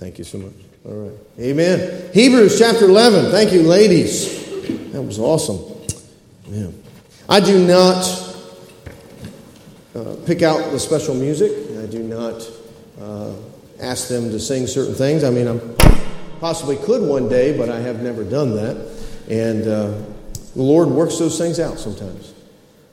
Thank you so much. All right. Amen. Hebrews chapter 11. Thank you, ladies. That was awesome. Yeah. I do not uh, pick out the special music. I do not uh, ask them to sing certain things. I mean, I possibly could one day, but I have never done that. And uh, the Lord works those things out sometimes.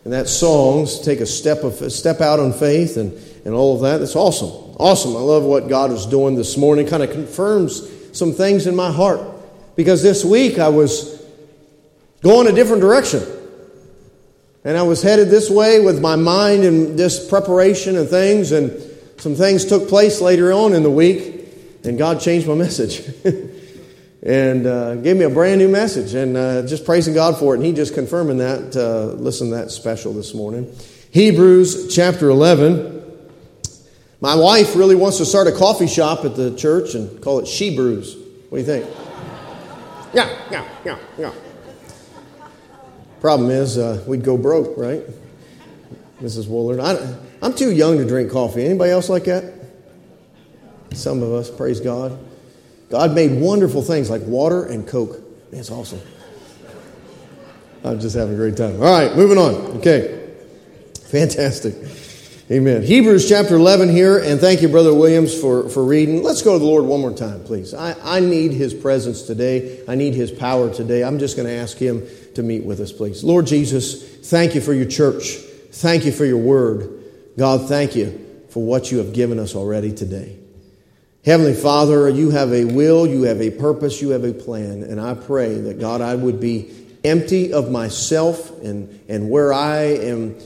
And that songs take a step of a step out on faith and, and all of that. That's awesome. Awesome. I love what God is doing this morning. Kind of confirms some things in my heart. Because this week I was going a different direction. And I was headed this way with my mind and this preparation and things, and some things took place later on in the week, and God changed my message. and uh, gave me a brand new message, and uh, just praising God for it. And He just confirming that. Uh, listen, that special this morning. Hebrews chapter 11. My wife really wants to start a coffee shop at the church and call it She Brews. What do you think? Yeah, yeah, yeah, yeah. Problem is, uh, we'd go broke, right? Mrs. Woolard. I, I'm too young to drink coffee. Anybody else like that? Some of us, praise God. God made wonderful things like water and Coke. Man, it's awesome. I'm just having a great time. All right, moving on. Okay. Fantastic. Amen. Hebrews chapter 11 here, and thank you, Brother Williams, for, for reading. Let's go to the Lord one more time, please. I, I need His presence today. I need His power today. I'm just going to ask Him to meet with us, please. Lord Jesus, thank you for your church. Thank you for your word. God, thank you for what you have given us already today. Heavenly Father, you have a will, you have a purpose, you have a plan, and I pray that, God, I would be empty of myself and, and where I am,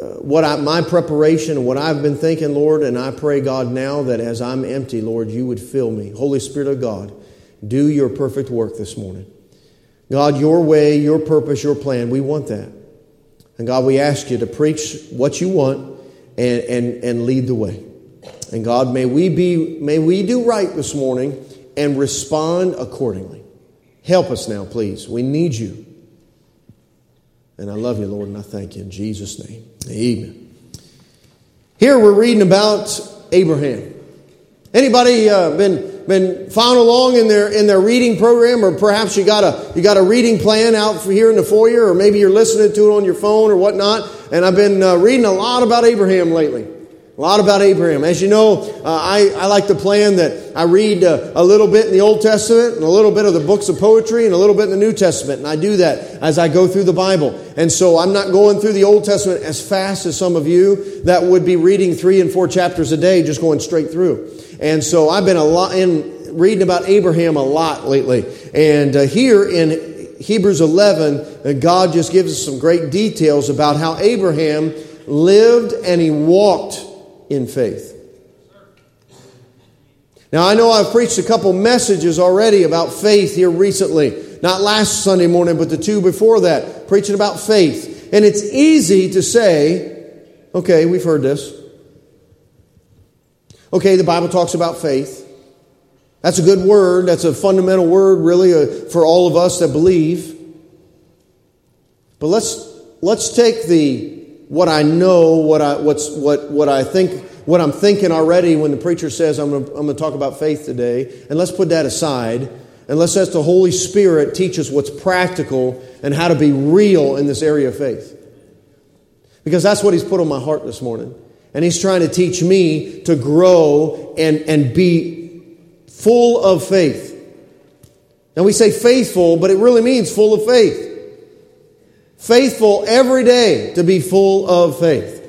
Uh, what I, my preparation what I've been thinking, Lord, and I pray, God, now that as I'm empty, Lord, you would fill me. Holy Spirit of God, do your perfect work this morning. God, your way, your purpose, your plan, we want that. And God, we ask you to preach what you want and, and, and lead the way. And God, may we be, may we do right this morning and respond accordingly. Help us now, please. We need you. And I love you, Lord, and I thank you in Jesus' name. Amen. Here we're reading about Abraham. Anybody uh, been been following along in their in their reading program, or perhaps you got a you got a reading plan out here in the foyer, or maybe you're listening to it on your phone or whatnot. And I've been uh, reading a lot about Abraham lately. A lot about Abraham. As you know, uh, I, I like the plan that I read uh, a little bit in the Old Testament and a little bit of the books of poetry and a little bit in the New Testament. And I do that as I go through the Bible. And so I'm not going through the Old Testament as fast as some of you that would be reading three and four chapters a day, just going straight through. And so I've been a lot in reading about Abraham a lot lately. And uh, here in Hebrews 11, uh, God just gives us some great details about how Abraham lived and he walked in faith. Now, I know I've preached a couple messages already about faith here recently. Not last Sunday morning, but the two before that, preaching about faith. And it's easy to say, okay, we've heard this. Okay, the Bible talks about faith. That's a good word. That's a fundamental word, really, uh, for all of us that believe. But let's let's take the what I know, what I, what's, what, what I think, what I'm thinking already when the preacher says I'm going, to, talk about faith today, and let's put that aside, and let's let the Holy Spirit teach us what's practical and how to be real in this area of faith. Because that's what He's put on my heart this morning. And He's trying to teach me to grow and, and be full of faith. Now we say faithful, but it really means full of faith faithful every day to be full of faith.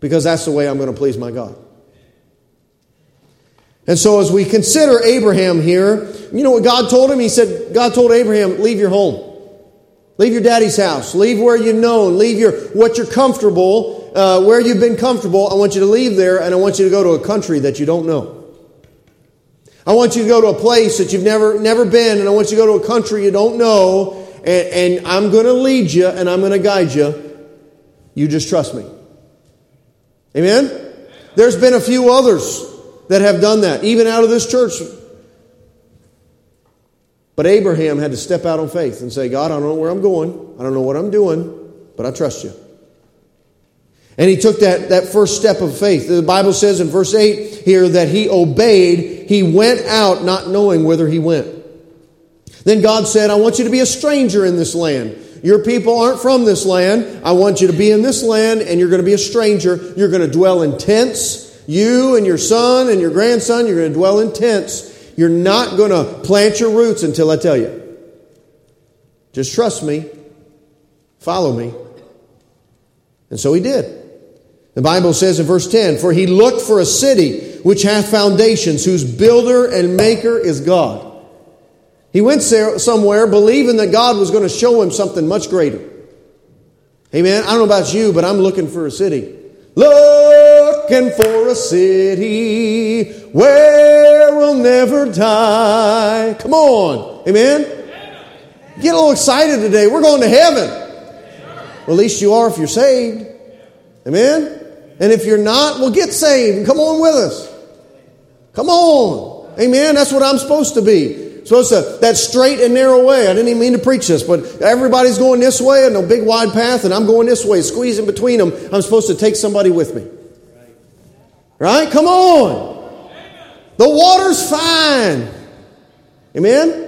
Because that's the way I'm going to please my God. And so, as we consider Abraham here, you know what God told him? He said, God told Abraham, leave your home. Leave your daddy's house. Leave where you know. Leave your, what you're comfortable, uh, where you've been comfortable. I want you to leave there and I want you to go to a country that you don't know. I want you to go to a place that you've never, never been and I want you to go to a country you don't know and, and I'm going to lead you and I'm going to guide you. You just trust me. Amen? There's been a few others that have done that, even out of this church. But Abraham had to step out on faith and say, God, I don't know where I'm going. I don't know what I'm doing, but I trust you. And he took that, that first step of faith. The Bible says in verse 8 here that he obeyed he went out not knowing whither he went. Then God said, I want you to be a stranger in this land. Your people aren't from this land. I want you to be in this land and you're going to be a stranger. You're going to dwell in tents. You and your son and your grandson, you're going to dwell in tents. You're not going to plant your roots until I tell you. Just trust me. Follow me. And so he did. The Bible says in verse 10 For he looked for a city which hath foundations, whose builder and maker is God. He went somewhere believing that God was going to show him something much greater. Amen. I don't know about you, but I'm looking for a city. Looking for a city where we'll never die. Come on. Amen. Get a little excited today. We're going to heaven. Well, at least you are if you're saved. Amen. And if you're not, well, get saved and come on with us. Come on. Amen. That's what I'm supposed to be supposed to that straight and narrow way. I didn't even mean to preach this, but everybody's going this way and a big wide path, and I'm going this way, squeezing between them. I'm supposed to take somebody with me. Right? Come on. The water's fine. Amen?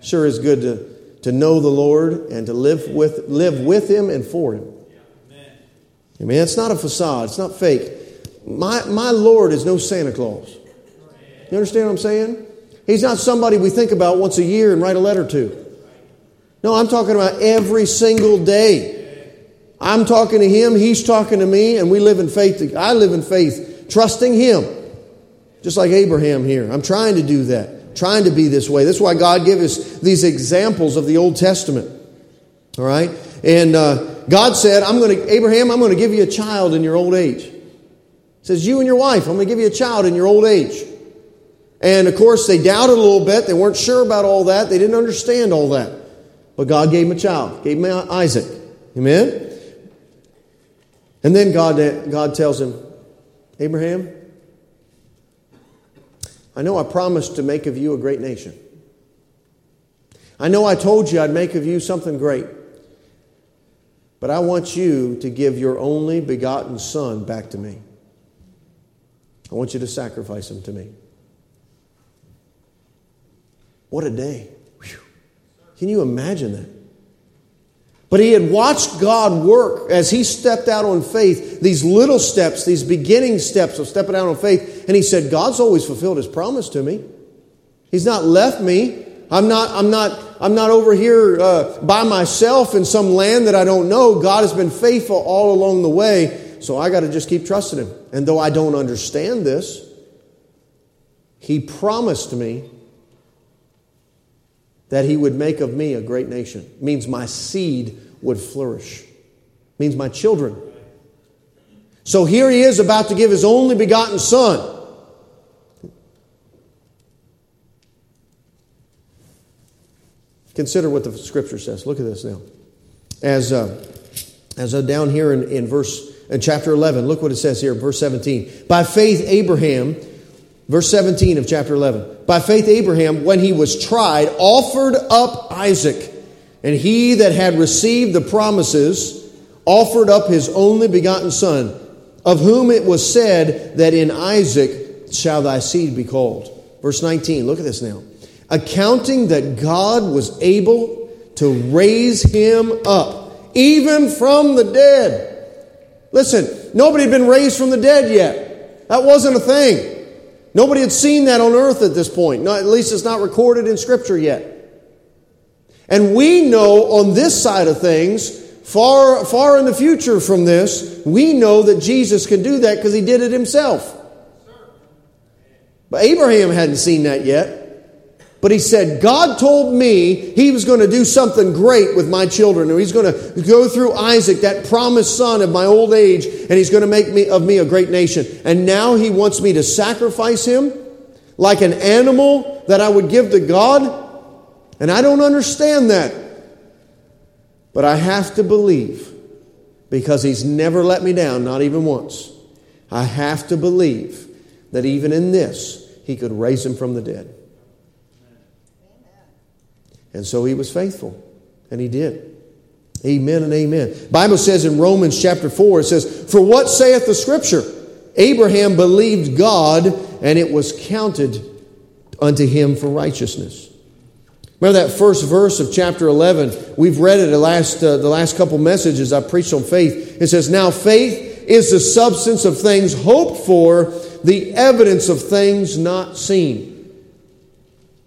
Sure is good to, to know the Lord and to live with, live with Him and for Him. Amen. It's not a facade, it's not fake. My, my Lord is no Santa Claus. You understand what I'm saying? He's not somebody we think about once a year and write a letter to. No, I'm talking about every single day. I'm talking to him, he's talking to me, and we live in faith. I live in faith, trusting him. Just like Abraham here. I'm trying to do that, trying to be this way. That's why God gave us these examples of the Old Testament. All right? And uh, God said, I'm going to, Abraham, I'm going to give you a child in your old age. He says, You and your wife, I'm going to give you a child in your old age. And of course, they doubted a little bit. They weren't sure about all that. They didn't understand all that. But God gave him a child, gave him Isaac. Amen? And then God, God tells him, Abraham, I know I promised to make of you a great nation. I know I told you I'd make of you something great. But I want you to give your only begotten son back to me. I want you to sacrifice him to me. What a day. Whew. Can you imagine that? But he had watched God work as he stepped out on faith, these little steps, these beginning steps of stepping out on faith. And he said, God's always fulfilled his promise to me. He's not left me. I'm not, I'm not, I'm not over here uh, by myself in some land that I don't know. God has been faithful all along the way. So I got to just keep trusting him. And though I don't understand this, he promised me that he would make of me a great nation. It means my seed would flourish. It means my children. So here he is about to give his only begotten son. Consider what the scripture says. Look at this now. As, uh, as uh, down here in, in verse in chapter 11, look what it says here, verse 17. By faith, Abraham Verse 17 of chapter 11. By faith, Abraham, when he was tried, offered up Isaac. And he that had received the promises offered up his only begotten son, of whom it was said that in Isaac shall thy seed be called. Verse 19, look at this now. Accounting that God was able to raise him up, even from the dead. Listen, nobody had been raised from the dead yet. That wasn't a thing. Nobody had seen that on earth at this point. at least it's not recorded in Scripture yet. And we know on this side of things, far, far in the future from this, we know that Jesus can do that because he did it himself. But Abraham hadn't seen that yet. But he said, God told me he was going to do something great with my children. And he's going to go through Isaac, that promised son of my old age, and he's going to make me, of me a great nation. And now he wants me to sacrifice him like an animal that I would give to God. And I don't understand that. But I have to believe because he's never let me down, not even once. I have to believe that even in this, he could raise him from the dead. And so he was faithful, and he did. Amen and amen. Bible says in Romans chapter 4, it says, For what saith the scripture? Abraham believed God, and it was counted unto him for righteousness. Remember that first verse of chapter 11? We've read it the last, uh, the last couple messages I preached on faith. It says, Now faith is the substance of things hoped for, the evidence of things not seen.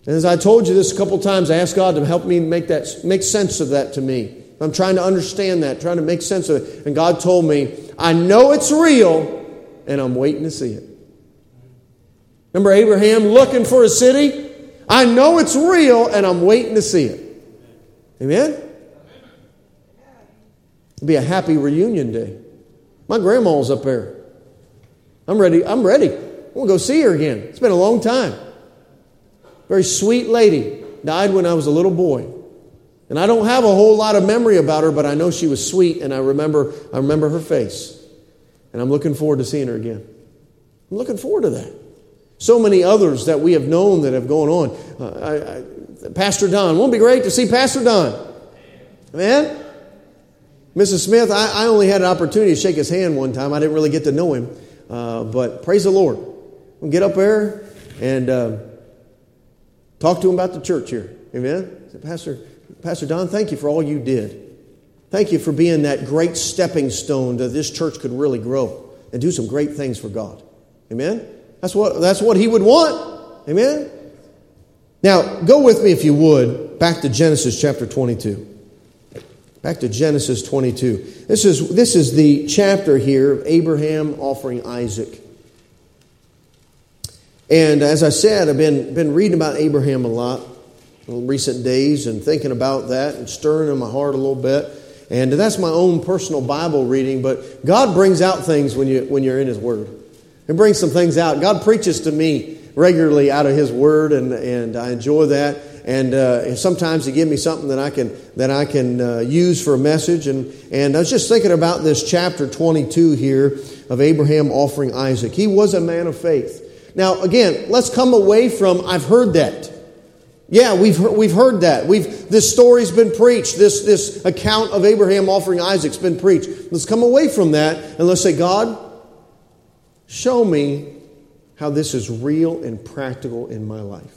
And as I told you this a couple times, I asked God to help me make that make sense of that to me. I'm trying to understand that, trying to make sense of it. And God told me, I know it's real, and I'm waiting to see it. Remember Abraham looking for a city? I know it's real, and I'm waiting to see it. Amen? It'll be a happy reunion day. My grandma's up there. I'm ready. I'm ready. I want to go see her again. It's been a long time. Very sweet lady. Died when I was a little boy. And I don't have a whole lot of memory about her, but I know she was sweet and I remember, I remember her face. And I'm looking forward to seeing her again. I'm looking forward to that. So many others that we have known that have gone on. Uh, I, I, Pastor Don. Won't be great to see Pastor Don? Amen? Mrs. Smith, I, I, only had an opportunity to shake his hand one time. I didn't really get to know him. Uh, but praise the Lord. We'll get up there and uh, talk to him about the church here. Amen? Said, Pastor, Pastor Don, thank you for all you did. Thank you for being that great stepping stone that this church could really grow and do some great things for God. Amen? That's what, that's what he would want. Amen? Now, go with me, if you would, back to Genesis chapter 22. Back to Genesis 22. This is, this is the chapter here of Abraham offering Isaac. And as I said, I've been, been reading about Abraham a lot in recent days and thinking about that and stirring in my heart a little bit. And that's my own personal Bible reading, but God brings out things when, you, when you're in His Word. He brings some things out. God preaches to me regularly out of His Word, and, and I enjoy that and uh, sometimes he give me something that I can that I can uh, use for a message. And and I was just thinking about this chapter 22 here of Abraham offering Isaac. He was a man of faith. Now again, let's come away from I've heard that. Yeah, we've heard, we've heard that. We've this story's been preached. This this account of Abraham offering Isaac's been preached. Let's come away from that and let's say, God, show me how this is real and practical in my life.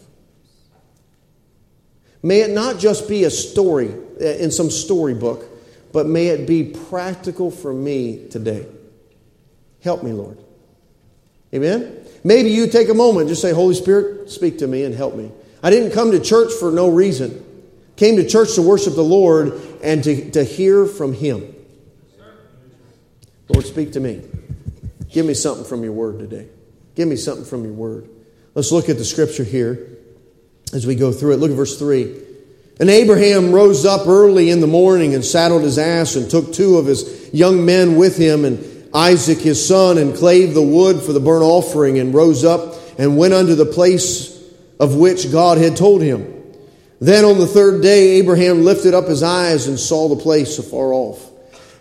May it not just be a story uh, in some storybook, but may it be practical for me today. Help me, Lord. Amen? Maybe you take a moment just say, Holy Spirit, speak to me and help me. I didn't come to church for no reason. Came to church to worship the Lord and to, to hear from Him. Lord, speak to me. Give me something from your word today. Give me something from your word. Let's look at the scripture here as we go through it. Look at verse 3. And Abraham rose up early in the morning and saddled his ass and took two of his young men with him and Isaac his son and clave the wood for the burnt offering and rose up and went unto the place of which God had told him. Then on the third day, Abraham lifted up his eyes and saw the place afar off.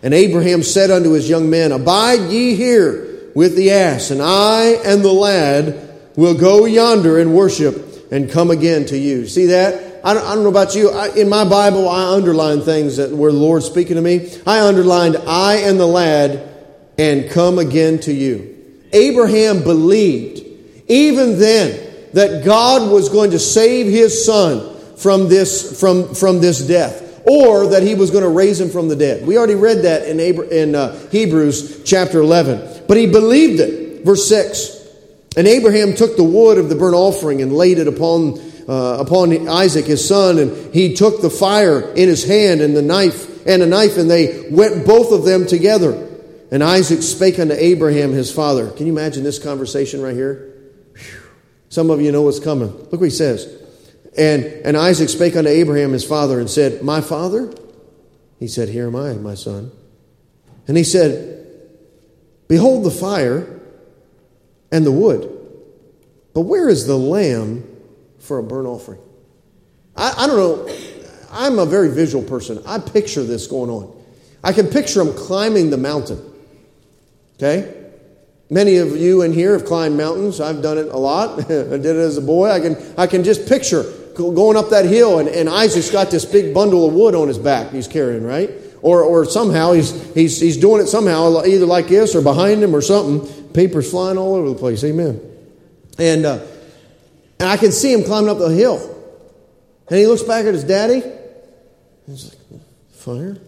And Abraham said unto his young men, Abide ye here with the ass, and I and the lad will go yonder and worship and come again to you. See that? I don't, I don't know about you. I, in my Bible, I underline things that where the Lord's speaking to me. I underlined I and the lad and come again to you. Abraham believed even then that God was going to save his son from this, from, from this death or that he was going to raise him from the dead. We already read that in, Abra- in uh, Hebrews chapter 11. But he believed it. Verse 6. And Abraham took the wood of the burnt offering and laid it upon, uh, upon Isaac his son, and he took the fire in his hand and the knife and a knife, and they went both of them together. And Isaac spake unto Abraham his father. Can you imagine this conversation right here? Whew. Some of you know what's coming. Look what he says. And, and Isaac spake unto Abraham his father and said, My father? He said, Here am I, my son. And he said, Behold the fire and the wood. But where is the lamb for a burnt offering? I, I don't know. I'm a very visual person. I picture this going on. I can picture him climbing the mountain. Okay? Many of you in here have climbed mountains. I've done it a lot. I did it as a boy. I can, I can just picture going up that hill, and, and Isaac's got this big bundle of wood on his back he's carrying, right? Or, or somehow he's, he's, he's doing it somehow, either like this or behind him or something. Papers flying all over the place. Amen. And, uh, and I can see him climbing up the hill. And he looks back at his daddy. And he's like, fire?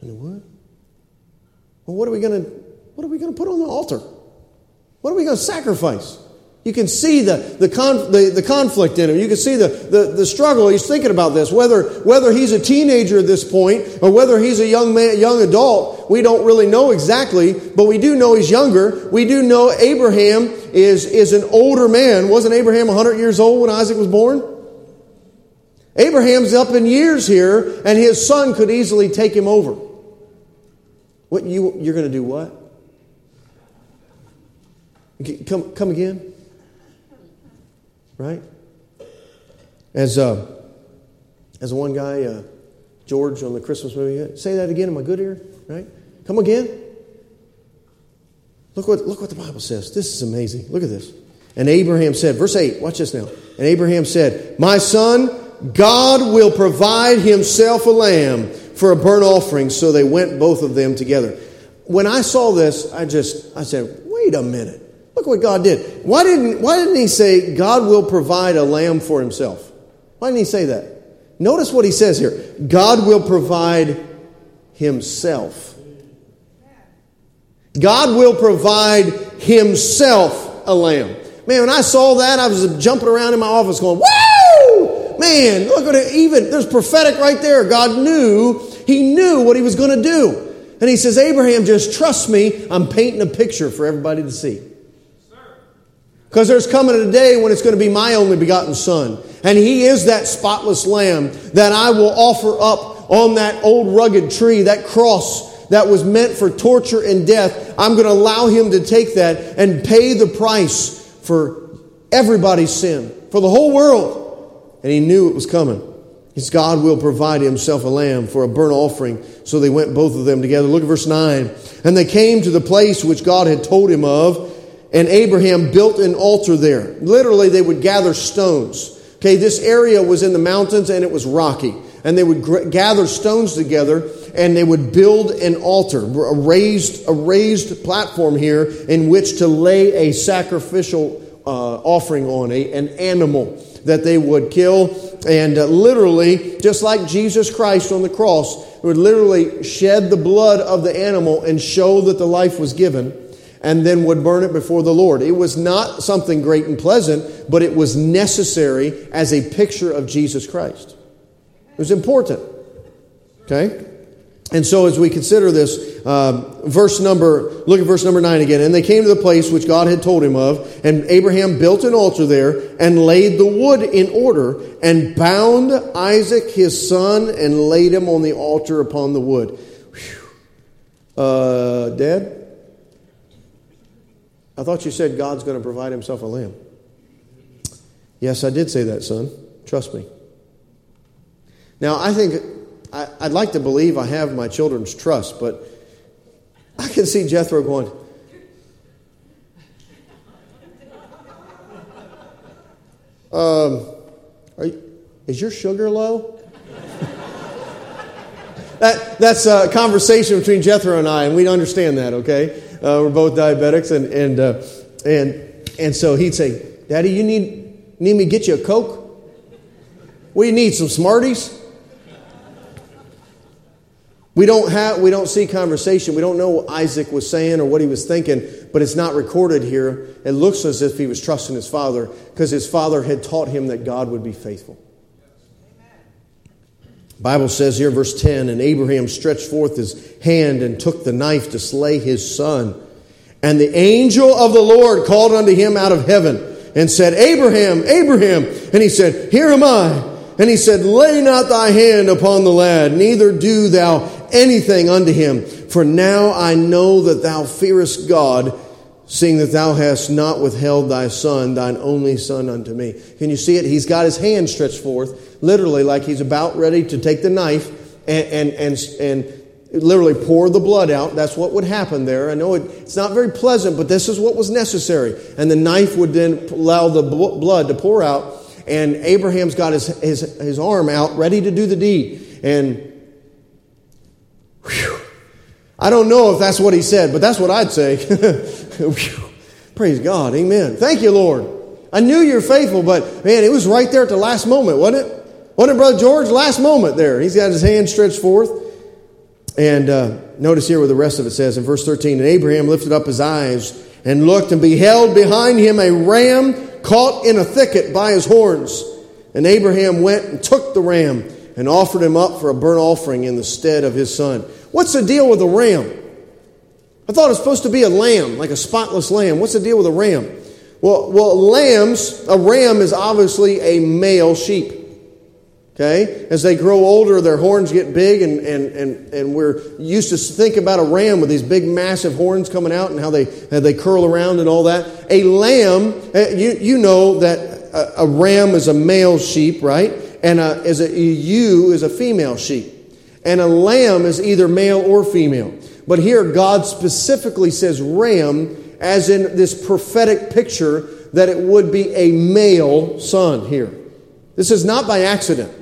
And the wood? Well, what are we going to what are we going to put on the altar? What are we going to sacrifice? You can see the, the, con, the, the conflict in him. You can see the, the, the struggle. He's thinking about this. Whether, whether he's a teenager at this point or whether he's a young man, young adult, we don't really know exactly, but we do know he's younger. We do know Abraham is, is an older man. Wasn't Abraham 100 years old when Isaac was born? Abraham's up in years here, and his son could easily take him over. What you you're going to do what? Come come again? right? As uh, as one guy, uh, George on the Christmas movie, say that again in my good ear, right? Come again. Look what look what the Bible says. This is amazing. Look at this. And Abraham said, verse 8, watch this now. And Abraham said, My son, God will provide himself a lamb for a burnt offering. So they went both of them together. When I saw this, I just I said, wait a minute. Look what God did. Why didn't, why didn't he say, God will provide a lamb for himself? Why didn't he say that? Notice what he says here God will provide himself. God will provide himself a lamb. Man, when I saw that, I was jumping around in my office going, Woo! Man, look at it. Even there's prophetic right there. God knew, he knew what he was going to do. And he says, Abraham, just trust me. I'm painting a picture for everybody to see. Because there's coming a day when it's going to be my only begotten Son. And He is that spotless Lamb that I will offer up on that old rugged tree, that cross that was meant for torture and death. I'm going to allow Him to take that and pay the price for everybody's sin, for the whole world. And He knew it was coming. His God will provide himself a lamb for a burnt offering. So they went both of them together. Look at verse 9. And they came to the place which God had told him of and Abraham built an altar there. Literally, they would gather stones. Okay, this area was in the mountains and it was rocky. And they would gather stones together and they would build an altar, a raised, a raised platform here in which to lay a sacrificial uh, offering on, a, an animal that they would kill. And uh, literally, just like Jesus Christ on the cross, would literally shed the blood of the animal and show that the life was given and then would burn it before the Lord. It was not something great and pleasant, but it was necessary as a picture of Jesus Christ. It was important. Okay? And so, as we consider this, uh, verse number, look at verse number nine again. And they came to the place which God had told him of, and Abraham built an altar there and laid the wood in order and bound Isaac his son and laid him on the altar upon the wood. Uh, Dad? I thought you said God's going to provide himself a lamb. Yes, I did say that, son. Trust me. Now, I think I, would like to believe I have my children's trust, but I can see Jethro going, um, you, is your sugar low? that, that's a conversation between Jethro and I, and we understand that, okay? Uh, we're both diabetics, and and uh, and and so he'd say, "Daddy, you need need me to get you a Coke? You need? Some Smarties?" We don't have we don't see conversation. We don't know what Isaac was saying or what he was thinking, but it's not recorded here. It looks as if he was trusting his father because his father had taught him that God would be faithful. Bible says here, verse 10 And Abraham stretched forth his hand and took the knife to slay his son. And the angel of the Lord called unto him out of heaven and said, Abraham, Abraham. And he said, Here am I. And he said, Lay not thy hand upon the lad, neither do thou anything unto him. For now I know that thou fearest God seeing that thou hast not withheld thy son, thine only son, unto me. Can you see it? He's got his hand stretched forth, literally, like he's about ready to take the knife and, and, and, and literally pour the blood out. That's what would happen there. I know it, it's not very pleasant, but this is what was necessary. And the knife would then allow the blood to pour out, and Abraham's got his, his, his arm out, ready to do the deed. And whew, I don't know if that's what he said, but that's what I'd say. Praise God. Amen. Thank you, Lord. I knew you're faithful, but man, it was right there at the last moment, wasn't it? Wasn't it, Brother George? Last moment there. He's got his hand stretched forth. And uh, notice here what the rest of it says in verse 13. And Abraham lifted up his eyes and looked and beheld behind him a ram caught in a thicket by his horns. And Abraham went and took the ram and offered him up for a burnt offering in the stead of his son. What's the deal with the ram? I thought it was supposed to be a lamb, like a spotless lamb. What's the deal with a ram? Well, well, lambs, a ram is obviously a male sheep. Okay? As they grow older, their horns get big, and, and, and, and we're used to think about a ram with these big, massive horns coming out and how they, how they curl around and all that. A lamb, eh, you, you know that a, a ram is a male sheep, right? And a, is a, a ewe is a female sheep. And a lamb is either male or female. But here, God specifically says ram as in this prophetic picture that it would be a male son here. This is not by accident.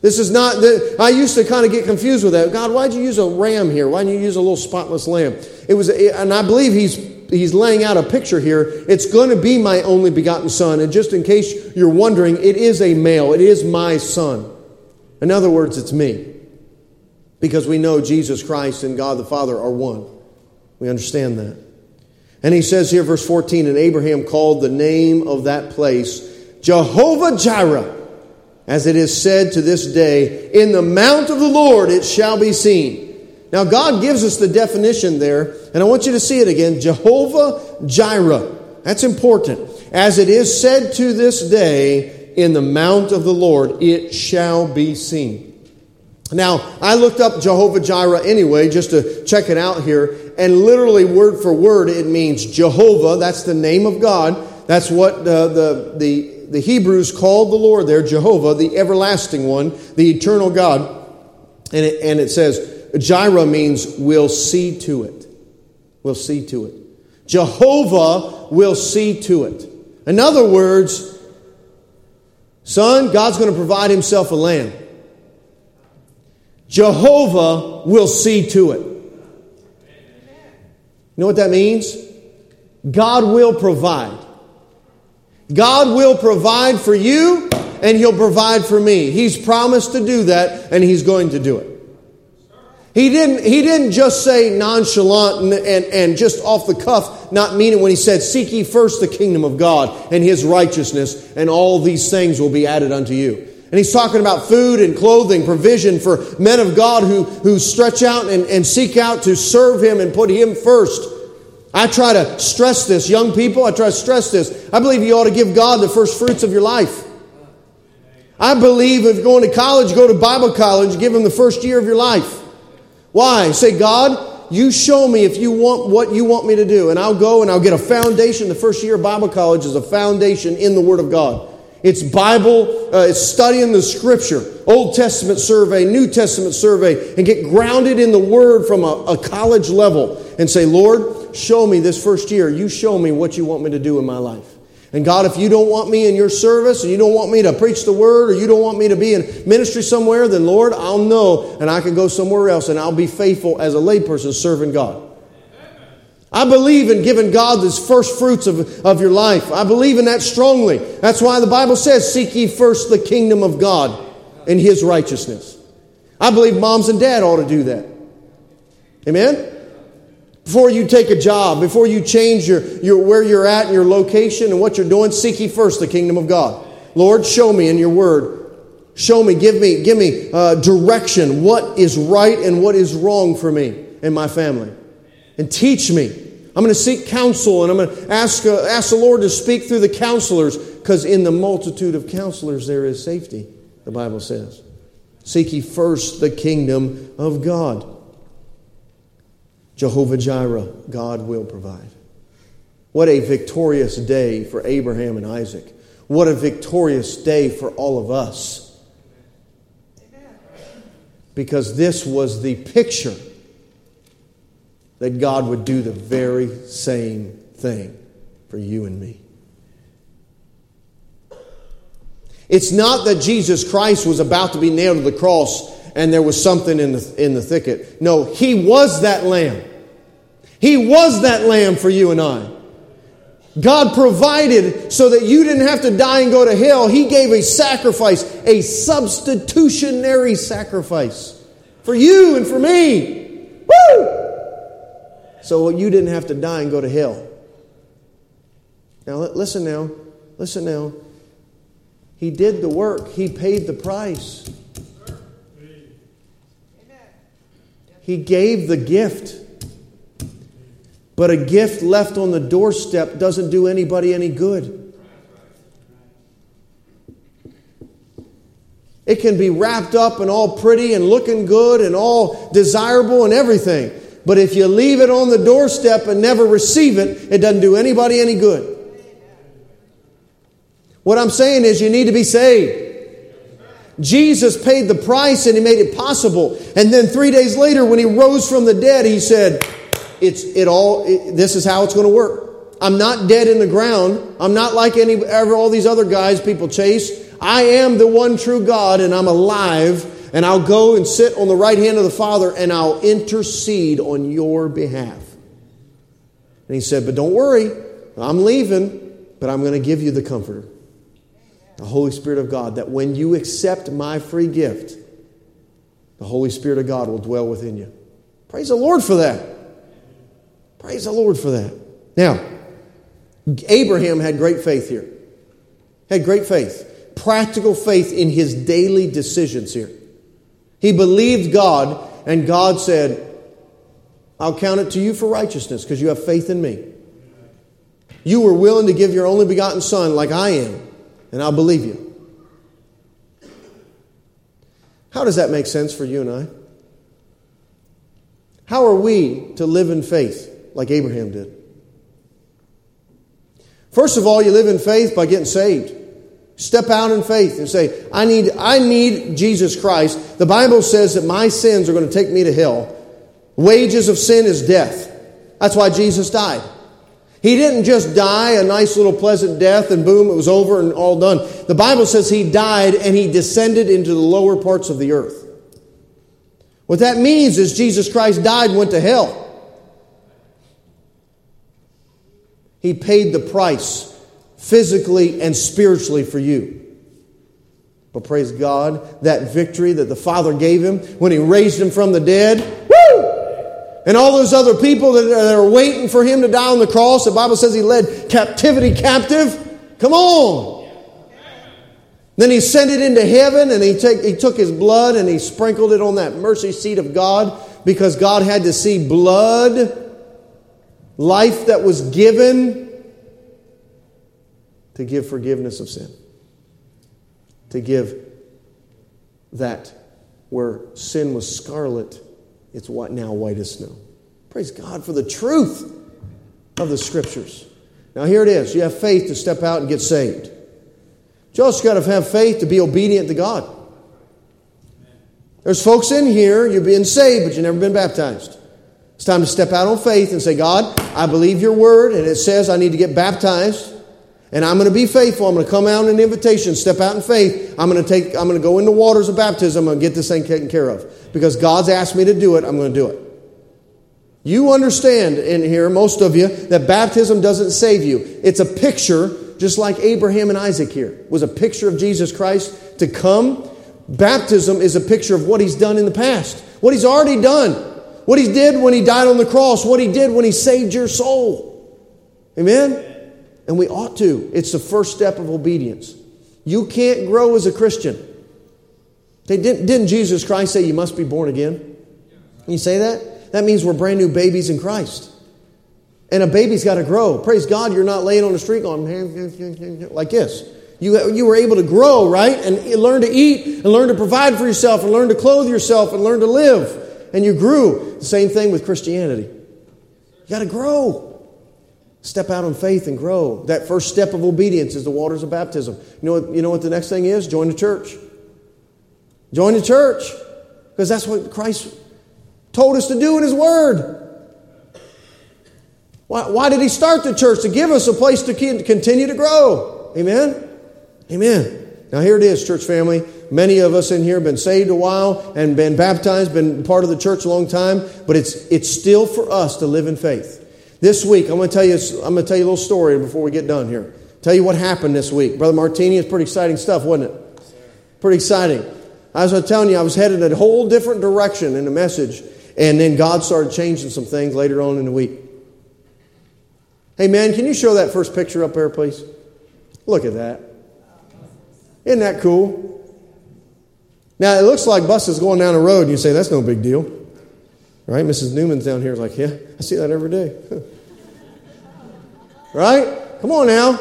This is not, the, I used to kind of get confused with that. God, why'd you use a ram here? Why didn't you use a little spotless lamb? It was, and I believe he's, he's laying out a picture here. It's going to be my only begotten son. And just in case you're wondering, it is a male. It is my son. In other words, it's me. Because we know Jesus Christ and God the Father are one. We understand that. And he says here, verse 14, and Abraham called the name of that place Jehovah Jireh as it is said to this day, in the mount of the Lord it shall be seen. Now, God gives us the definition there, and I want you to see it again Jehovah Jireh. That's important. As it is said to this day, in the mount of the Lord it shall be seen. Now, I looked up Jehovah Jireh anyway, just to check it out here, and literally, word for word, it means Jehovah. That's the name of God. That's what uh, the, the the Hebrews called the Lord there Jehovah, the everlasting one, the eternal God. And it, and it says, Jireh means we'll see to it. We'll see to it. Jehovah will see to it. In other words, son, God's going to provide himself a lamb. Jehovah will see to it. You know what that means? God will provide. God will provide for you and He'll provide for me. He's promised to do that and He's going to do it. He didn't, he didn't just say nonchalant and, and, and just off the cuff, not mean it when he said, Seek ye first the kingdom of God and his righteousness, and all these things will be added unto you. And he's talking about food and clothing, provision for men of God who, who stretch out and, and seek out to serve him and put him first. I try to stress this. Young people, I try to stress this. I believe you ought to give God the first fruits of your life. I believe if going to college, go to Bible college, give him the first year of your life. Why? Say, God, you show me if you want what you want me to do, and I'll go and I'll get a foundation. The first year of Bible college is a foundation in the Word of God. It's Bible, uh, it's studying the Scripture, Old Testament survey, New Testament survey, and get grounded in the Word from a, a college level and say, Lord, show me this first year. You show me what you want me to do in my life. And God, if you don't want me in your service and you don't want me to preach the word or you don't want me to be in ministry somewhere, then Lord, I'll know and I can go somewhere else and I'll be faithful as a layperson serving God. I believe in giving God the first fruits of, of your life. I believe in that strongly. That's why the Bible says, Seek ye first the kingdom of God and his righteousness. I believe moms and dad ought to do that. Amen? Before you take a job, before you change your, your, where you're at and your location and what you're doing, seek ye first the kingdom of God. Lord, show me in your word. Show me, give me, give me uh, direction. What is right and what is wrong for me and my family. And teach me. I'm going to seek counsel and I'm going to ask, uh, ask the Lord to speak through the counselors because in the multitude of counselors there is safety, the Bible says. Seek ye first the kingdom of God. Jehovah Jireh, God will provide. What a victorious day for Abraham and Isaac. What a victorious day for all of us. Because this was the picture that God would do the very same thing for you and me. It's not that Jesus Christ was about to be nailed to the cross and there was something in the, in the thicket. No, he was that lamb. He was that lamb for you and I. God provided so that you didn't have to die and go to hell. He gave a sacrifice, a substitutionary sacrifice for you and for me. Woo! So you didn't have to die and go to hell. Now, listen now. Listen now. He did the work, He paid the price. He gave the gift. But a gift left on the doorstep doesn't do anybody any good. It can be wrapped up and all pretty and looking good and all desirable and everything. But if you leave it on the doorstep and never receive it, it doesn't do anybody any good. What I'm saying is, you need to be saved. Jesus paid the price and he made it possible. And then three days later, when he rose from the dead, he said, it's it all. It, this is how it's going to work. I'm not dead in the ground. I'm not like any ever all these other guys people chase. I am the one true God, and I'm alive. And I'll go and sit on the right hand of the Father, and I'll intercede on your behalf. And he said, But don't worry, I'm leaving, but I'm going to give you the Comforter, the Holy Spirit of God, that when you accept my free gift, the Holy Spirit of God will dwell within you. Praise the Lord for that. Praise the Lord for that. Now, Abraham had great faith here. Had great faith. Practical faith in his daily decisions here. He believed God, and God said, I'll count it to you for righteousness because you have faith in me. You were willing to give your only begotten Son like I am, and I'll believe you. How does that make sense for you and I? How are we to live in faith? like Abraham did. First of all, you live in faith by getting saved. Step out in faith and say, I need, I need Jesus Christ. The Bible says that my sins are going to take me to hell. Wages of sin is death. That's why Jesus died. He didn't just die a nice little pleasant death and boom, it was over and all done. The Bible says he died and he descended into the lower parts of the earth. What that means is Jesus Christ died and went to hell. He paid the price physically and spiritually for you. But praise God, that victory that the Father gave him when he raised him from the dead, woo! And all those other people that are waiting for him to die on the cross, the Bible says he led captivity captive. Come on. Then he sent it into heaven and he, take, he took his blood and he sprinkled it on that mercy seat of God because God had to see blood life that was given to give forgiveness of sin, to give that where sin was scarlet, it's what now white as snow. Praise God for the truth of the scriptures. Now, here it is. You have faith to step out and get saved. You also got to have faith to be obedient to God. There's folks in here, you've been saved, but you've never been baptized. It's time to step out on faith and say, God, I believe your word, and it says I need to get baptized. And I'm going to be faithful. I'm going to come out in an invitation, step out in faith. I'm going to take, I'm going to go in the waters of baptism. I'm going to get this thing taken care of. Because God's asked me to do it, I'm going to do it. You understand in here, most of you, that baptism doesn't save you. It's a picture, just like Abraham and Isaac here, was a picture of Jesus Christ to come. Baptism is a picture of what he's done in the past, what he's already done. What he did when he died on the cross, what he did when he saved your soul. Amen? And we ought to. It's the first step of obedience. You can't grow as a Christian. Didn't, didn't Jesus Christ say you must be born again? You say that? That means we're brand new babies in Christ. And a baby's got to grow. Praise God, you're not laying on the street going like this. You, you were able to grow, right? And learn to eat and learn to provide for yourself and learn to clothe yourself and learn to live and you grew. The same thing with Christianity. You got to grow. Step out in faith and grow. That first step of obedience is the waters of baptism. You know what, you know what the next thing is? Join the church. Join the church. Because that's what Christ told us to do in His Word. Why, why did He start the church? To give us a place to continue to grow. Amen? Amen. Now, here it is, church family. Many of us in here have been saved a while and been baptized, been part of the church a long time, but it's, it's still for us to live in faith. This week, I'm going to tell you, I'm going to tell you a little story before we get done here. Tell you what happened this week. Brother Martini, it's pretty exciting stuff, wasn't it? Pretty exciting. As I was telling you, I was headed a whole different direction in the message, and then God started changing some things later on in the week. Hey, man, can you show that first picture up there, please? Look at that. Isn't that cool? Now, it looks like buses going down the road, and you say, that's no big deal. Right? Mrs. Newman's down here is like, yeah, I see that every day. right? Come on now.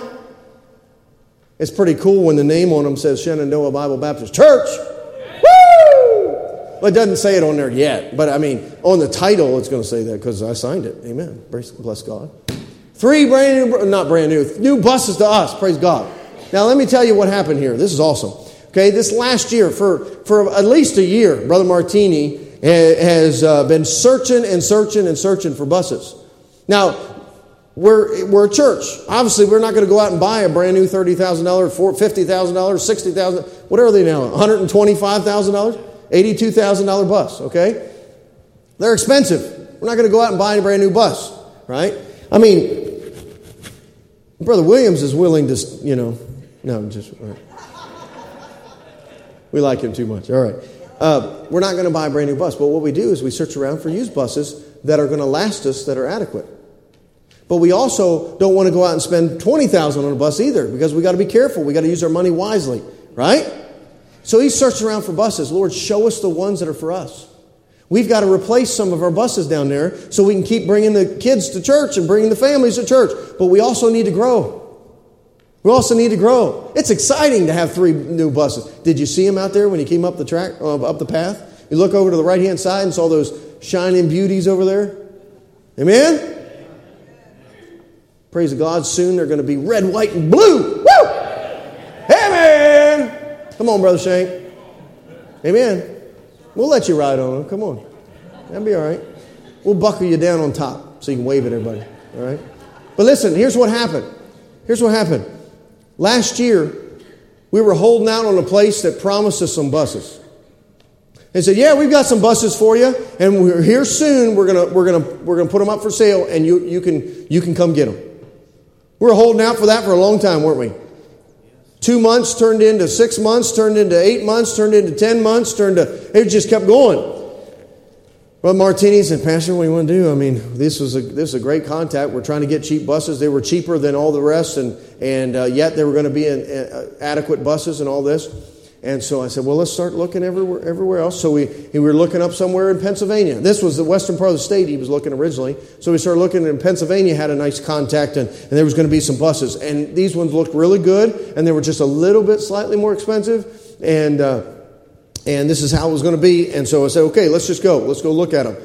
It's pretty cool when the name on them says Shenandoah Bible Baptist Church. Woo! Well, it doesn't say it on there yet, but I mean, on the title, it's going to say that because I signed it. Amen. Bless God. Three brand new, not brand new, new buses to us. Praise God. Now, let me tell you what happened here. This is awesome. Okay, this last year, for, for at least a year, Brother Martini has uh, been searching and searching and searching for buses. Now, we're, we're a church. Obviously, we're not going to go out and buy a brand new $30,000, $50,000, 60,000, whatever they now, $125,000, $82,000 bus, okay? They're expensive. We're not going to go out and buy a brand new bus, right? I mean, Brother Williams is willing to, you know, no, just, right. We like him too much. All right. Uh, we're not going to buy a brand new bus, but what we do is we search around for used buses that are going to last us, that are adequate. But we also don't want to go out and spend 20000 on a bus either because we got to be careful. We got to use our money wisely, right? So he's searching around for buses. Lord, show us the ones that are for us. We've got to replace some of our buses down there so we can keep bringing the kids to church and bringing the families to church. But we also need to grow. We also need to grow. It's exciting to have three new buses. Did you see him out there when he came up the track, uh, up the path? You look over to the right hand side and saw those shining beauties over there. Amen. Praise God. Soon they're going to be red, white, and blue. Woo! Amen. Come on, brother Shank. Amen. We'll let you ride on them. Come on. That'll be all right. We'll buckle you down on top so you can wave at everybody. All right. But listen, here's what happened. Here's what happened. Last year, we were holding out on a place that promised us some buses. They said, "Yeah, we've got some buses for you, and we're here soon. We're gonna we're gonna we're gonna put them up for sale, and you you can you can come get them." We were holding out for that for a long time, weren't we? Two months turned into six months, turned into eight months, turned into ten months, turned to it just kept going. Well, Martini said, Pastor, what do you want to do? I mean, this was a this is a great contact. We're trying to get cheap buses. They were cheaper than all the rest, and and uh, yet they were going to be in, uh, adequate buses and all this. And so I said, well, let's start looking everywhere, everywhere else. So we, we were looking up somewhere in Pennsylvania. This was the western part of the state he was looking originally. So we started looking, and Pennsylvania had a nice contact, and, and there was going to be some buses. And these ones looked really good, and they were just a little bit slightly more expensive. And, uh, and this is how it was going to be. And so I said, okay, let's just go. Let's go look at them.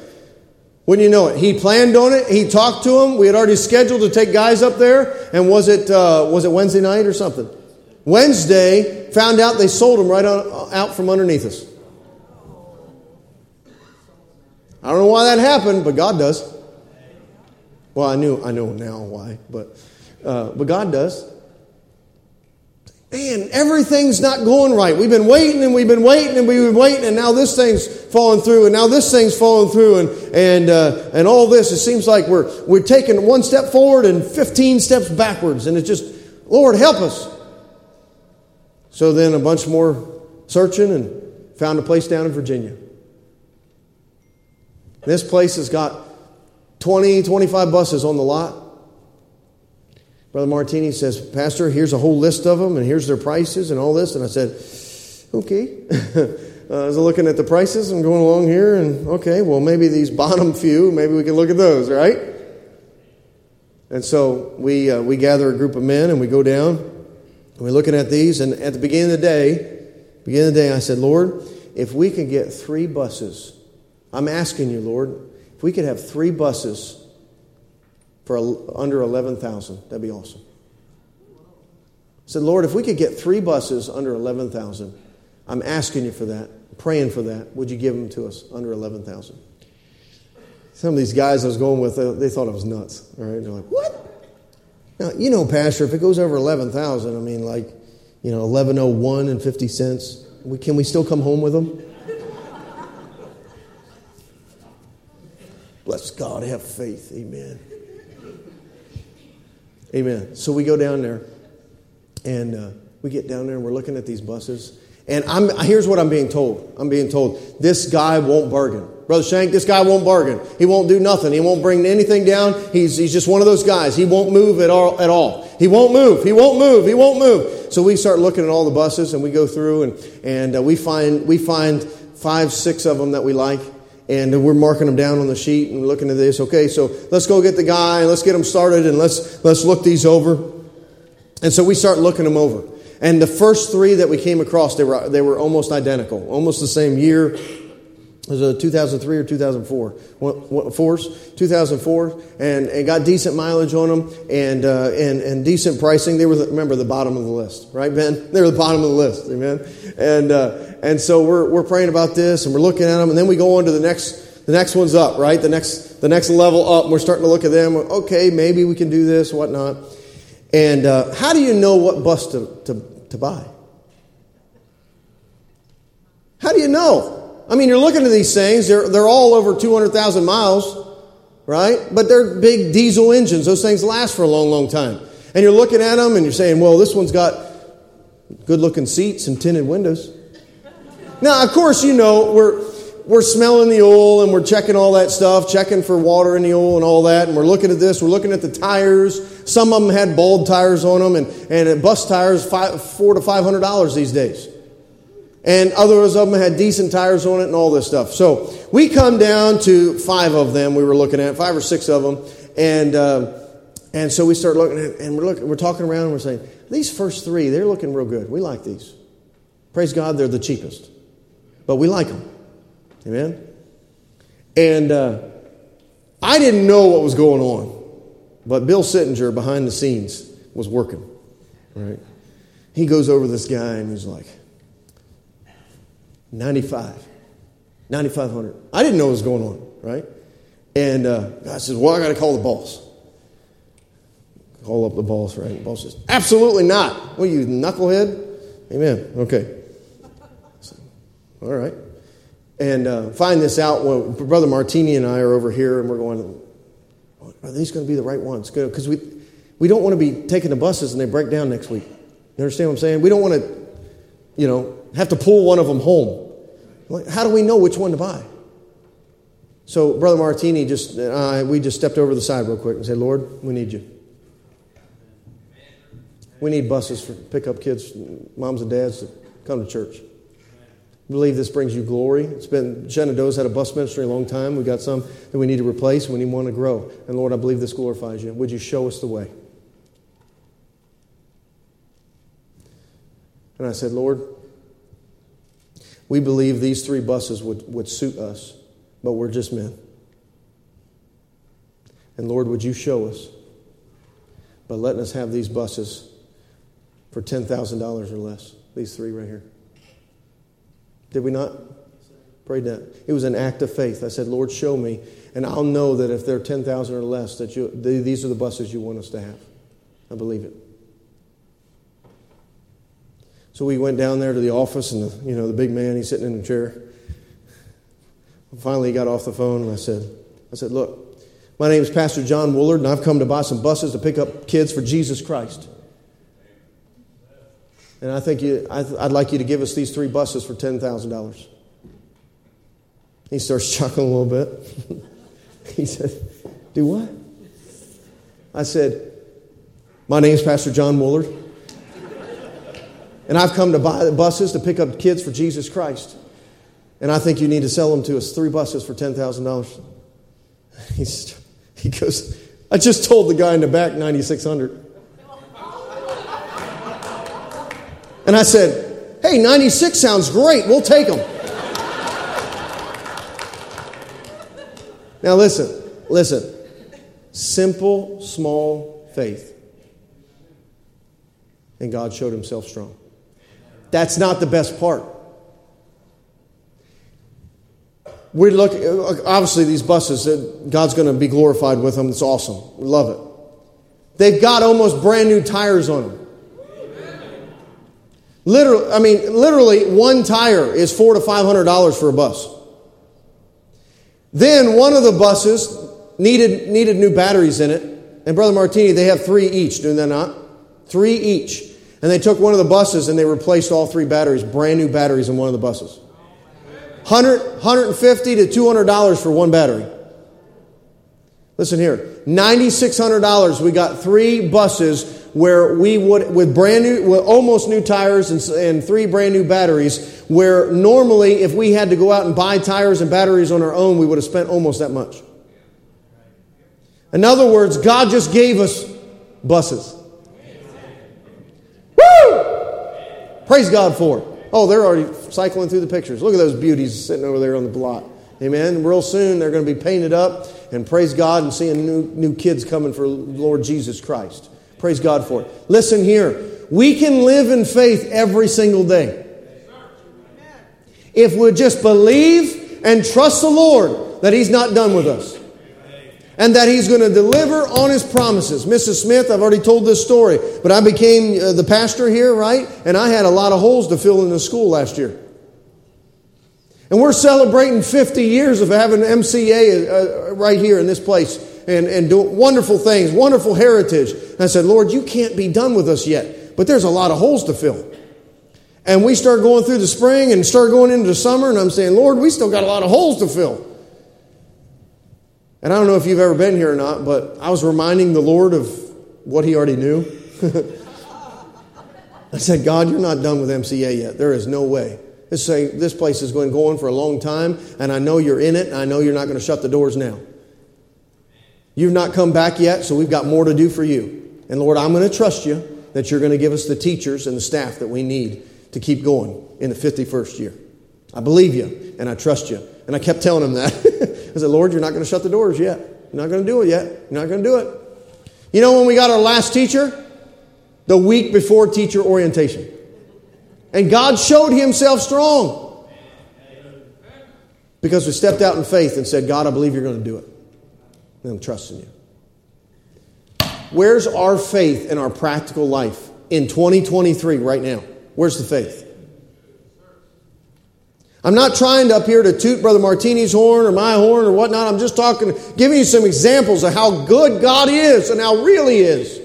Wouldn't you know it? He planned on it. He talked to them. We had already scheduled to take guys up there. And was it, uh, was it Wednesday night or something? Wednesday, found out they sold them right out from underneath us. I don't know why that happened, but God does. Well, I knew I know now why, but uh, but God does. Man, everything's not going right. We've been waiting and we've been waiting and we've been waiting, and now this thing's falling through, and now this thing's falling through, and and uh, and all this. It seems like we're we're taking one step forward and fifteen steps backwards, and it's just, Lord, help us. So then a bunch more searching and found a place down in Virginia. This place has got 20, 25 buses on the lot. Brother Martini says, Pastor, here's a whole list of them, and here's their prices and all this. And I said, okay. uh, I was looking at the prices and going along here, and okay, well, maybe these bottom few, maybe we can look at those, right? And so we, uh, we gather a group of men and we go down and we're looking at these. And at the beginning of the day, beginning of the day, I said, Lord, if we could get three buses, I'm asking you, Lord, if we could have three buses for under 11,000. That'd be awesome. I said, Lord, if we could get three buses under 11,000, I'm asking you for that, praying for that. Would you give them to us under 11,000? Some of these guys I was going with, uh, they thought I was nuts. All right, they're like, what? Now, you know, Pastor, if it goes over 11,000, I mean, like, you know, 1101 and 50 cents, we, can we still come home with them? Bless God, have faith. Amen. Amen. So we go down there, and uh, we get down there, and we're looking at these buses. And I'm, here's what I'm being told. I'm being told this guy won't bargain. Brother Shank, this guy won't bargain. He won't do nothing. He won't bring anything down. He's, he's just one of those guys. He won't move at all, at all. He won't move. He won't move. He won't move. So we start looking at all the buses and we go through and, and uh, we, find, we find five, six of them that we like. And we're marking them down on the sheet and looking at this. Okay, so let's go get the guy and let's get him started and let's, let's look these over. And so we start looking them over. And the first three that we came across, they were, they were almost identical, almost the same year, it was a 2003 or 2004. Force, 2004, and, and got decent mileage on them and, uh, and, and decent pricing. They were, the, remember, the bottom of the list, right, Ben? They were the bottom of the list, amen? And, uh, and so we're, we're praying about this and we're looking at them, and then we go on to the next, the next one's up, right? The next, the next level up, we're starting to look at them. Okay, maybe we can do this, whatnot. And uh, how do you know what bus to, to, to buy? How do you know? I mean, you're looking at these things, they're, they're all over 200,000 miles, right? But they're big diesel engines. Those things last for a long, long time. And you're looking at them and you're saying, well, this one's got good looking seats and tinted windows. Now, of course, you know, we're, we're smelling the oil and we're checking all that stuff, checking for water in the oil and all that. And we're looking at this, we're looking at the tires. Some of them had bald tires on them and, and bus tires, five, four to five hundred dollars these days and others of them had decent tires on it and all this stuff. So we come down to five of them we were looking at, five or six of them, and uh, and so we start looking at, and we're looking, we're talking around, and we're saying these first three, they're looking real good. We like these. Praise God, they're the cheapest, but we like them. Amen. And uh, I didn't know what was going on, but Bill Sittinger behind the scenes was working. Right. He goes over this guy and he's like 95. 9,500. I didn't know what was going on, right? And uh, I says, Well, I got to call the boss. Call up the boss, right? The boss says, Absolutely not. What are you, knucklehead? Amen. Okay. So, all right. And uh, find this out when Brother Martini and I are over here and we're going, Are these going to be the right ones? Because we, we don't want to be taking the buses and they break down next week. You understand what I'm saying? We don't want to, you know, have to pull one of them home. How do we know which one to buy? So Brother Martini just we just stepped over the side real quick and said, Lord, we need you. We need buses for pick up kids, moms and dads to come to church. Believe this brings you glory. It's been Shenandoah's had a bus ministry a long time. We've got some that we need to replace. We need one to grow. And Lord, I believe this glorifies you. Would you show us the way? And I said, Lord, we believe these three buses would, would suit us, but we're just men. And Lord, would you show us by letting us have these buses for $10,000 or less? These three right here. Did we not? Prayed that. It was an act of faith. I said, Lord, show me, and I'll know that if there are 10,000 or less, that you, these are the buses you want us to have. I believe it. So we went down there to the office, and the, you know the big man, he's sitting in a chair. Finally, he got off the phone, and I said, "I said, look, my name is Pastor John Woolard, and I've come to buy some buses to pick up kids for Jesus Christ. And I think you, I'd like you to give us these three buses for ten thousand dollars." He starts chuckling a little bit. he said, "Do what?" I said, "My name is Pastor John Woolard." And I've come to buy the buses to pick up kids for Jesus Christ. And I think you need to sell them to us three buses for $10,000. He goes, I just told the guy in the back 9600 And I said, Hey, 96 sounds great. We'll take them. now, listen, listen. Simple, small faith. And God showed himself strong. That's not the best part. We look, obviously, these buses, God's going to be glorified with them. It's awesome. We love it. They've got almost brand new tires on them. Literally, I mean, literally, one tire is four to five hundred dollars for a bus. Then one of the buses needed needed new batteries in it, And Brother Martini, they have three each, do they not? Three each. And they took one of the buses and they replaced all three batteries, brand new batteries in one of the buses. 100, 150 to $200 for one battery. Listen here, $9,600. We got three buses where we would, with brand new, with almost new tires and, and three brand new batteries, where normally if we had to go out and buy tires and batteries on our own, we would have spent almost that much. In other words, God just gave us buses. Woo! Praise God for it. Oh, they're already cycling through the pictures. Look at those beauties sitting over there on the block. Amen. Real soon they're going to be painted up and praise God and seeing new, new kids coming for Lord Jesus Christ. Praise God for it. Listen here. We can live in faith every single day. If we just believe and trust the Lord that He's not done with us and that He's going to deliver on His promises. Mrs. Smith, I've already told this story, but I became uh, the pastor here, right? And I had a lot of holes to fill in the school last year. And we're celebrating 50 years of having MCA uh, right here in this place and, and doing wonderful things, wonderful heritage. And I said, Lord, you can't be done with us yet, but there's a lot of holes to fill. And we start going through the spring and start going into the summer, and I'm saying, Lord, we still got a lot of holes to fill. And I don't know if you've ever been here or not, but I was reminding the Lord of what He already knew. I said, God, you're not done with MCA yet. There is no way. This, this place is going to go on for a long time, and I know you're in it, and I know you're not going to shut the doors now. You've not come back yet, so we've got more to do for you. And Lord, I'm going to trust you that you're going to give us the teachers and the staff that we need to keep going in the 51st year. I believe you, and I trust you. And I kept telling him that. I said, Lord, you're not going to shut the doors yet. You're not going to do it yet. You're not going to do it. You know when we got our last teacher? The week before teacher orientation. And God showed himself strong. Because we stepped out in faith and said, God, I believe you're going to do it. I'm trusting you. Where's our faith in our practical life in 2023 right now? Where's the faith? I'm not trying to up here to toot Brother Martini's horn or my horn or whatnot. I'm just talking, giving you some examples of how good God is and how real He is.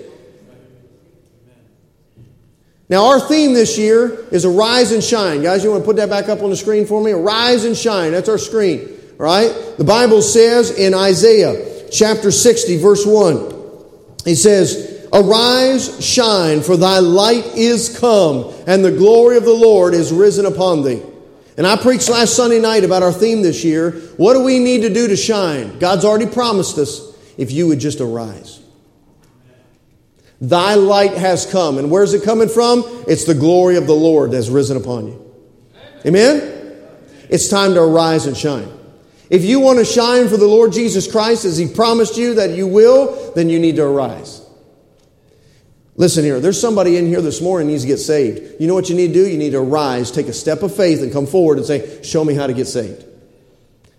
Now, our theme this year is arise and shine. Guys, you want to put that back up on the screen for me? Arise and shine. That's our screen. Right? The Bible says in Isaiah chapter 60, verse 1, He says, Arise, shine, for thy light is come, and the glory of the Lord is risen upon thee. And I preached last Sunday night about our theme this year. What do we need to do to shine? God's already promised us if you would just arise. Thy light has come. And where's it coming from? It's the glory of the Lord that's risen upon you. Amen? It's time to arise and shine. If you want to shine for the Lord Jesus Christ as He promised you that you will, then you need to arise. Listen here, there's somebody in here this morning needs to get saved. You know what you need to do? You need to arise, take a step of faith, and come forward and say, Show me how to get saved.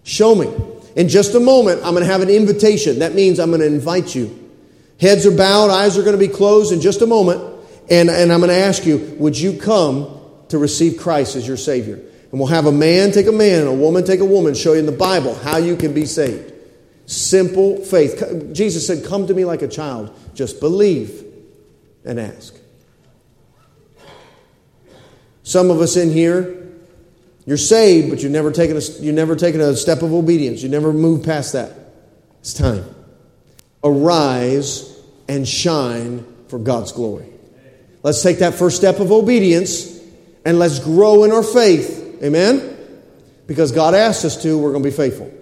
Show me. In just a moment, I'm going to have an invitation. That means I'm going to invite you. Heads are bowed, eyes are going to be closed in just a moment. And, and I'm going to ask you, would you come to receive Christ as your Savior? And we'll have a man take a man and a woman take a woman, show you in the Bible how you can be saved. Simple faith. Jesus said, Come to me like a child. Just believe and ask. Some of us in here, you're saved, but you've never taken a, you've never taken a step of obedience. You never moved past that. It's time arise and shine for God's glory. Let's take that first step of obedience and let's grow in our faith. Amen? Because God asked us to, we're going to be faithful.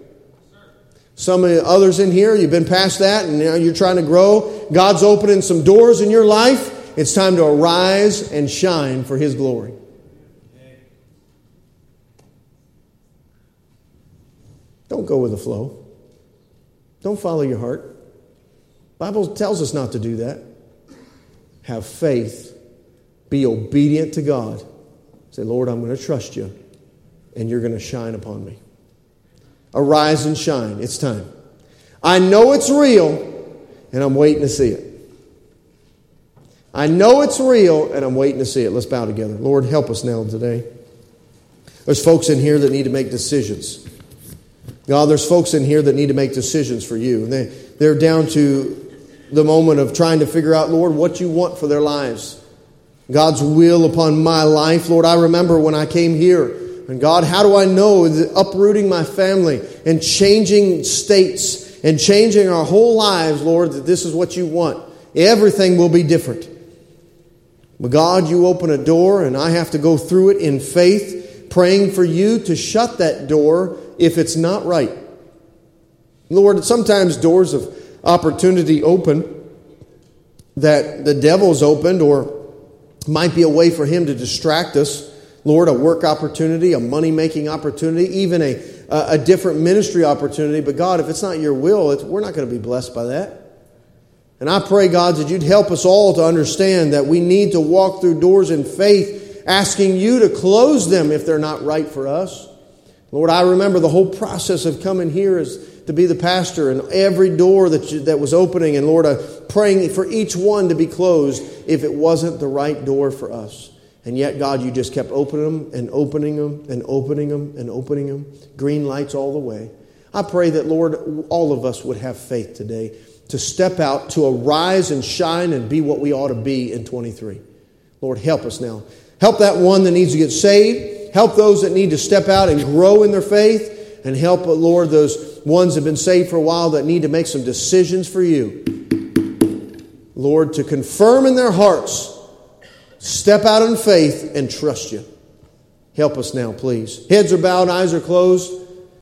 Some of the others in here, you've been past that and now you're trying to grow. God's opening some doors in your life. It's time to arise and shine for His glory. Don't go with the flow. Don't follow your heart. Bible tells us not to do that. Have faith. Be obedient to God. Say, Lord, I'm going to trust you, and you're going to shine upon me. Arise and shine. It's time. I know it's real, and I'm waiting to see it. I know it's real, and I'm waiting to see it. Let's bow together. Lord, help us now today. There's folks in here that need to make decisions. God, there's folks in here that need to make decisions for you. They, they're down to the moment of trying to figure out, Lord, what you want for their lives. God's will upon my life. Lord, I remember when I came here. And God, how do I know that uprooting my family and changing states and changing our whole lives, Lord, that this is what you want? Everything will be different. But God, you open a door and I have to go through it in faith, praying for you to shut that door if it's not right. Lord, sometimes doors of opportunity open that the devil's opened or might be a way for him to distract us. Lord, a work opportunity, a money making opportunity, even a, a different ministry opportunity. But God, if it's not your will, we're not going to be blessed by that. And I pray, God, that you'd help us all to understand that we need to walk through doors in faith, asking you to close them if they're not right for us. Lord, I remember the whole process of coming here is to be the pastor and every door that, you, that was opening. And Lord, I'm praying for each one to be closed if it wasn't the right door for us. And yet, God, you just kept opening them and opening them and opening them and opening them. Green lights all the way. I pray that, Lord, all of us would have faith today to step out, to arise and shine and be what we ought to be in 23. Lord, help us now. Help that one that needs to get saved. Help those that need to step out and grow in their faith. And help, uh, Lord, those ones that have been saved for a while that need to make some decisions for you. Lord, to confirm in their hearts, step out in faith and trust you. Help us now, please. Heads are bowed, eyes are closed.